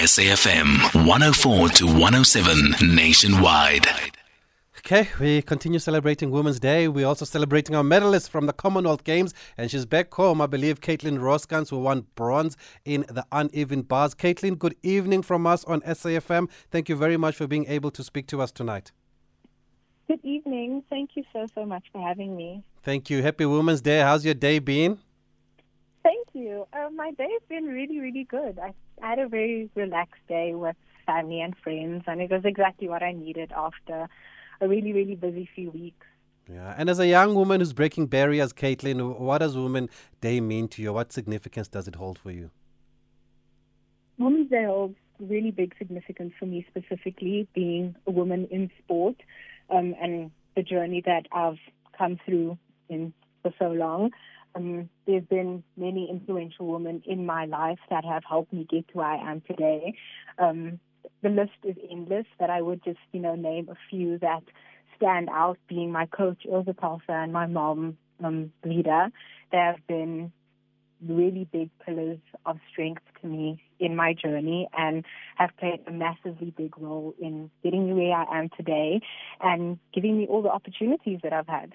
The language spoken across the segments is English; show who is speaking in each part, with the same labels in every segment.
Speaker 1: SAFM 104 to 107 nationwide.
Speaker 2: Okay, we continue celebrating Women's Day. We're also celebrating our medalists from the Commonwealth Games, and she's back home. I believe Caitlin Rooskrantz, who won bronze in the uneven bars. Caitlin, good evening from us on SAFM. Thank you very much for being able to speak to us tonight.
Speaker 3: Good evening. Thank you so, so much for having me.
Speaker 2: Thank you. Happy Women's Day. How's your day been?
Speaker 3: Thank you. Uh, my day's been really, really good. I had a very relaxed day with family and friends, and it was exactly what I needed after a really, really busy few weeks.
Speaker 2: Yeah, and as a young woman who's breaking barriers, Caitlin, what does Women's Day mean to you? What significance does it hold for you?
Speaker 3: Women's Day holds really big significance for me, specifically being a woman in sport um, and the journey that I've come through in for so long. Um, there's been many influential women in my life that have helped me get to where I am today. Um, the list is endless, but I would just, you know, name a few that stand out, being my coach, Ilse Pelser, and my mom, um, Lida. They have been really big pillars of strength to me in my journey and have played a massively big role in getting me where I am today and giving me all the opportunities that I've had.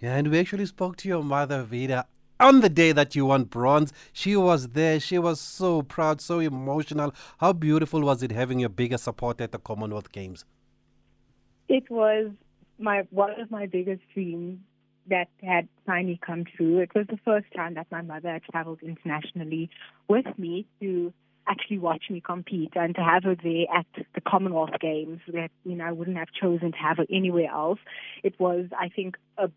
Speaker 2: Yeah, and we actually spoke to your mother, Vida, on the day that you won bronze. She was there. She was so proud, so emotional. How beautiful was it having your biggest support at the Commonwealth Games?
Speaker 3: It was my one of my biggest dreams that had finally come true. It was the first time that my mother traveled internationally with me to actually watch me compete and to have her there at the Commonwealth Games that you know I wouldn't have chosen to have her anywhere else. It was I think a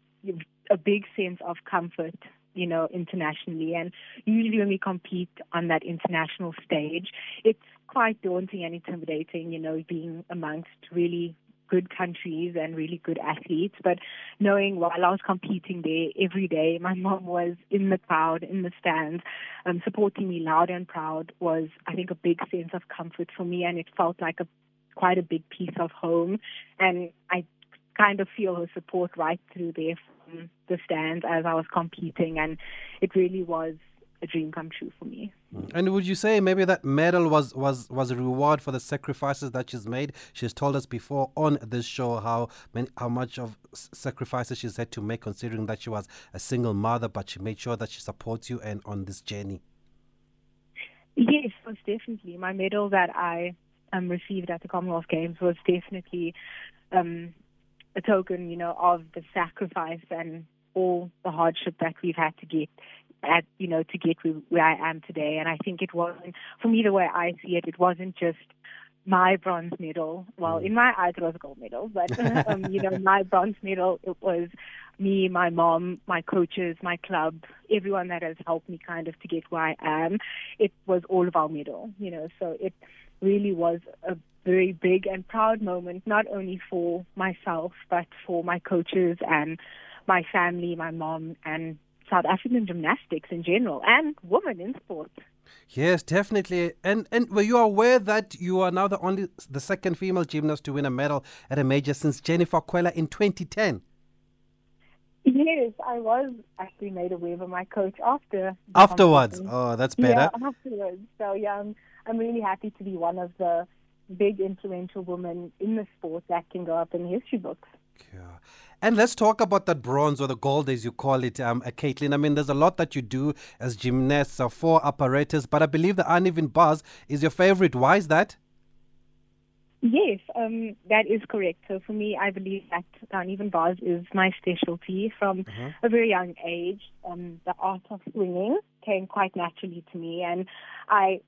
Speaker 3: a big sense of comfort you know, internationally. And usually when we compete on that international stage, it's quite daunting and intimidating, you know, being amongst really good countries and really good athletes. But knowing while I was competing there every day, my mom was in the crowd, in the stands, um, supporting me loud and proud was, I think, a big sense of comfort for me. And it felt like a quite a big piece of home. And I kind of feel her support right through there from the stands as I was competing, and it really was a dream come true for me.
Speaker 2: And would you say maybe that medal was, was, was a reward for the sacrifices that she's made? She's told us before on this show how many, how much of sacrifices she's had to make, considering that she was a single mother, but she made sure that she supports you and on this journey.
Speaker 3: Yes, most definitely. My medal that I um, received at the Commonwealth Games was definitely um, a token, you know, of the sacrifice and all the hardship that we've had to get at, you know, to get where I am today. And I think it wasn't, for me, the way I see it, it wasn't just my bronze medal. Well, in my eyes, it was a gold medal, but, um, you know, my bronze medal, it was me, my mom, my coaches, my club, everyone that has helped me kind of to get where I am. It was all of our medal, you know, so it really was a very big and proud moment, not only for myself, but for my coaches and my family, my mom, and South African gymnastics in general, and women in sport.
Speaker 2: Yes, definitely. And and were you aware that you are now the only the second female gymnast to win a medal at a major since Jennifer Khwela in 2010?
Speaker 3: Yes, I was actually made aware by my coach after.
Speaker 2: Afterwards, oh, that's better.
Speaker 3: Yeah, afterwards. So yeah, I'm, I'm really happy to be one of the big influential women in the sport that can go up in history books.
Speaker 2: Yeah. And let's talk about that bronze or the gold, as you call it, um, Caitlin. I mean, there's a lot that you do as gymnasts uh, for apparatus, but I believe the uneven bars is your favorite. Why is that?
Speaker 3: Yes, um, that is correct. So for me, I believe that uneven bars is my specialty from uh-huh. a very young age. Um, the art of swinging came quite naturally to me, and I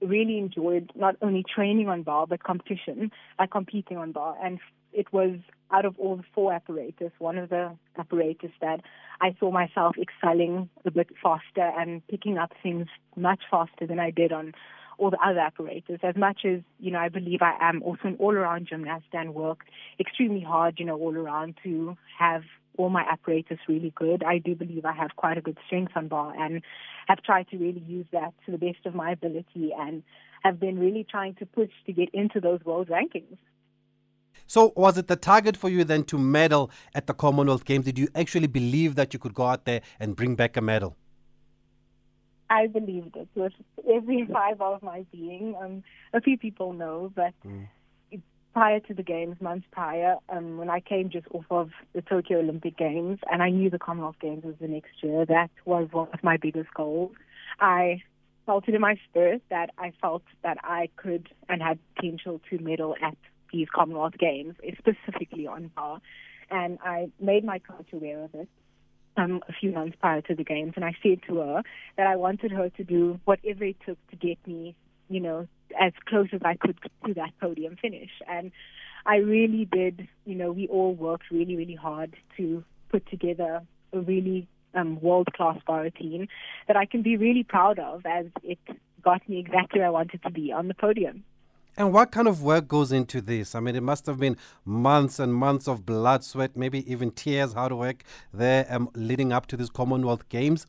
Speaker 3: really enjoyed not only training on bar but competition, like competing on bar. And it was out of all the four apparatus, one of the apparatus that I saw myself excelling a bit faster and picking up things much faster than I did on all the other apparatus. As much as, you know, I believe I am also an all around gymnast and work extremely hard, you know, all around to have all my apparatus really good. I do believe I have quite a good strength on bar and have tried to really use that to the best of my ability and have been really trying to push to get into those world rankings.
Speaker 2: So, was it the target for you then to medal at the Commonwealth Games? Did you actually believe that you could go out there and bring back a medal?
Speaker 3: I believed it with every fiber of my being. Um, a few people know, but mm. Prior to the games, months prior, um, when I came just off of the Tokyo Olympic Games, and I knew the Commonwealth Games was the next year, that was one of my biggest goals. I felt it in my spirit that I felt that I could and had potential to medal at these Commonwealth Games, specifically on bar. And I made my coach aware of it um, a few months prior to the games, and I said to her that I wanted her to do whatever it took to get me, you know, as close as I could to that podium finish. And I really did, you know, we all worked really, really hard to put together a really um, world class bar team that I can be really proud of as it got me exactly where I wanted to be on the podium.
Speaker 2: And what kind of work goes into this? I mean, it must have been months and months of blood, sweat, maybe even tears, hard work there um, leading up to these Commonwealth Games.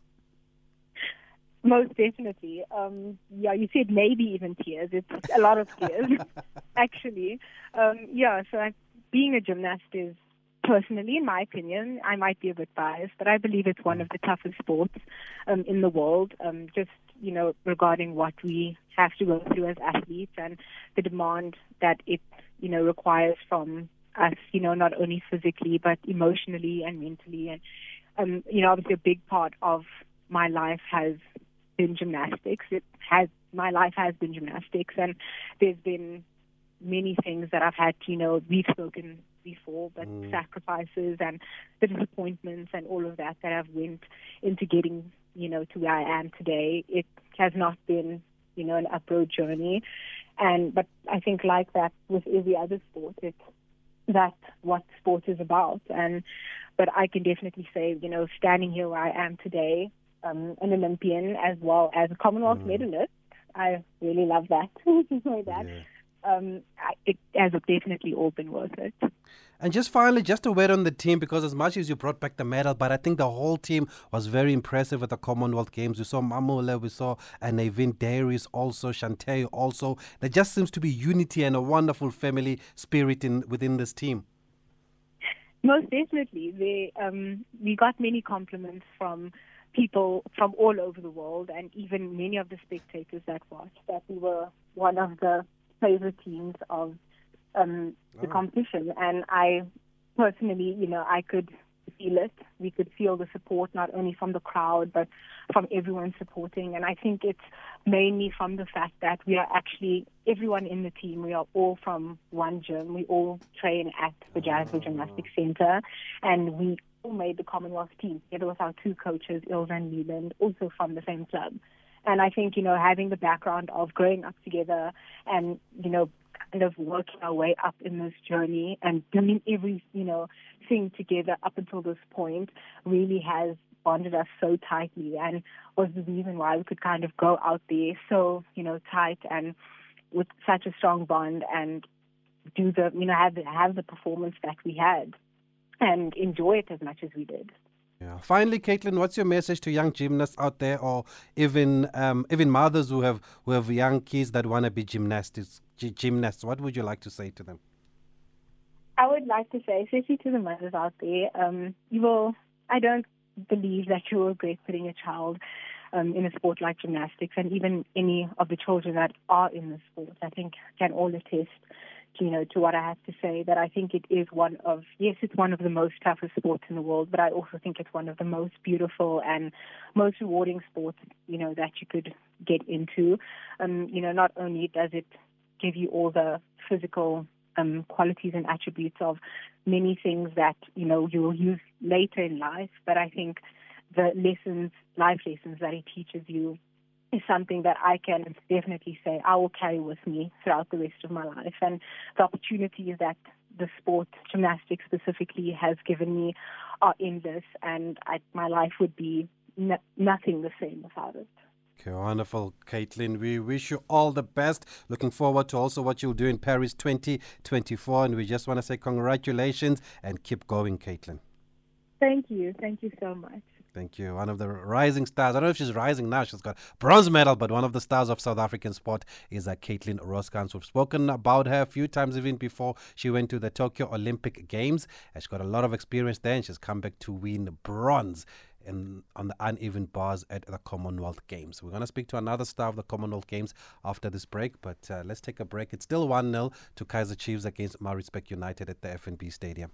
Speaker 3: Most definitely. Um, yeah, you said maybe even tears. It's a lot of tears, actually. Um, yeah, so I, being a gymnast is personally, in my opinion, I might be a bit biased, but I believe it's one of the toughest sports um, in the world. Um, just you know, regarding what we have to go through as athletes and the demand that it, you know, requires from us, you know, not only physically but emotionally and mentally. And, um, you know, obviously a big part of my life has been gymnastics. It has, my life has been gymnastics and there's been many things that I've had you know, we've spoken before, but mm. sacrifices and the disappointments and all of that that have went into getting you know, to where I am today. It has not been, you know, an upward journey. And, but I think like that with every other sport, it's, that's what sport is about. And, but I can definitely say, you know, standing here where I am today, um, an Olympian as well as a Commonwealth mm. medalist, I really love that. that. Yeah. Um, it has definitely all been worth it.
Speaker 2: And just finally, just a word on the team because as much as you brought back the medal, but I think the whole team was very impressive at the Commonwealth Games. We saw Mamole, we saw Naveen Daries also, Shantay also. There just seems to be unity and a wonderful family spirit in within this team.
Speaker 3: Most definitely. They, um, we got many compliments from people from all over the world and even many of the spectators that watched that we were one of the favorite teams of um, the oh. competition. And I personally, you know, I could feel it. We could feel the support not only from the crowd but from everyone supporting. And I think it's mainly from the fact that we are actually everyone in the team. We are all from one gym. We all train at the Jazzville Gymnastics Center, and we all made the Commonwealth team together with our two coaches, Ilse and Leland, also from the same club. And I think, you know, having the background of growing up together and, you know, kind of working our way up in this journey and doing every, you know, thing together up until this point really has bonded us so tightly and was the reason why we could kind of go out there so, you know, tight and with such a strong bond and do the, you know, have, have the performance that we had and enjoy it as much as we did.
Speaker 2: Yeah. Finally, Caitlin, what's your message to young gymnasts out there, or even um, even mothers who have who have young kids that want to be gymnasts? Gymnasts. What would you like to say to them?
Speaker 3: I would like to say, especially to the mothers out there, um, you will. I don't believe that you will regret putting a child um, in a sport like gymnastics, and even any of the children that are in the sport. I think can all attest you know, to what I have to say, that I think it is one of, yes, it's one of the most toughest sports in the world, but I also think it's one of the most beautiful and most rewarding sports, you know, that you could get into. Um, you know, not only does it give you all the physical um, qualities and attributes of many things that, you know, you will use later in life, but I think the lessons, life lessons that it teaches you is something that I can definitely say I will carry with me throughout the rest of my life. And the opportunities that the sport, gymnastics specifically, has given me are endless, and I, my life would be n- nothing the same without it.
Speaker 2: Okay, wonderful, Caitlin. We wish you all the best. Looking forward to also what you'll do in Paris 2024. And we just want to say congratulations and keep going, Caitlin.
Speaker 3: Thank you. Thank you so much.
Speaker 2: Thank you. One of the rising stars. I don't know if she's rising now. She's got bronze medal, but one of the stars of South African sport is uh, Caitlin Rooskrantz. We've spoken about her a few times even before she went to the Tokyo Olympic Games. And she got a lot of experience there, and she's come back to win bronze in, on the uneven bars at the Commonwealth Games. We're going to speak to another star of the Commonwealth Games after this break, but uh, let's take a break. It's still 1 0 to Kaiser Chiefs against Maritzburg United at the FNB Stadium.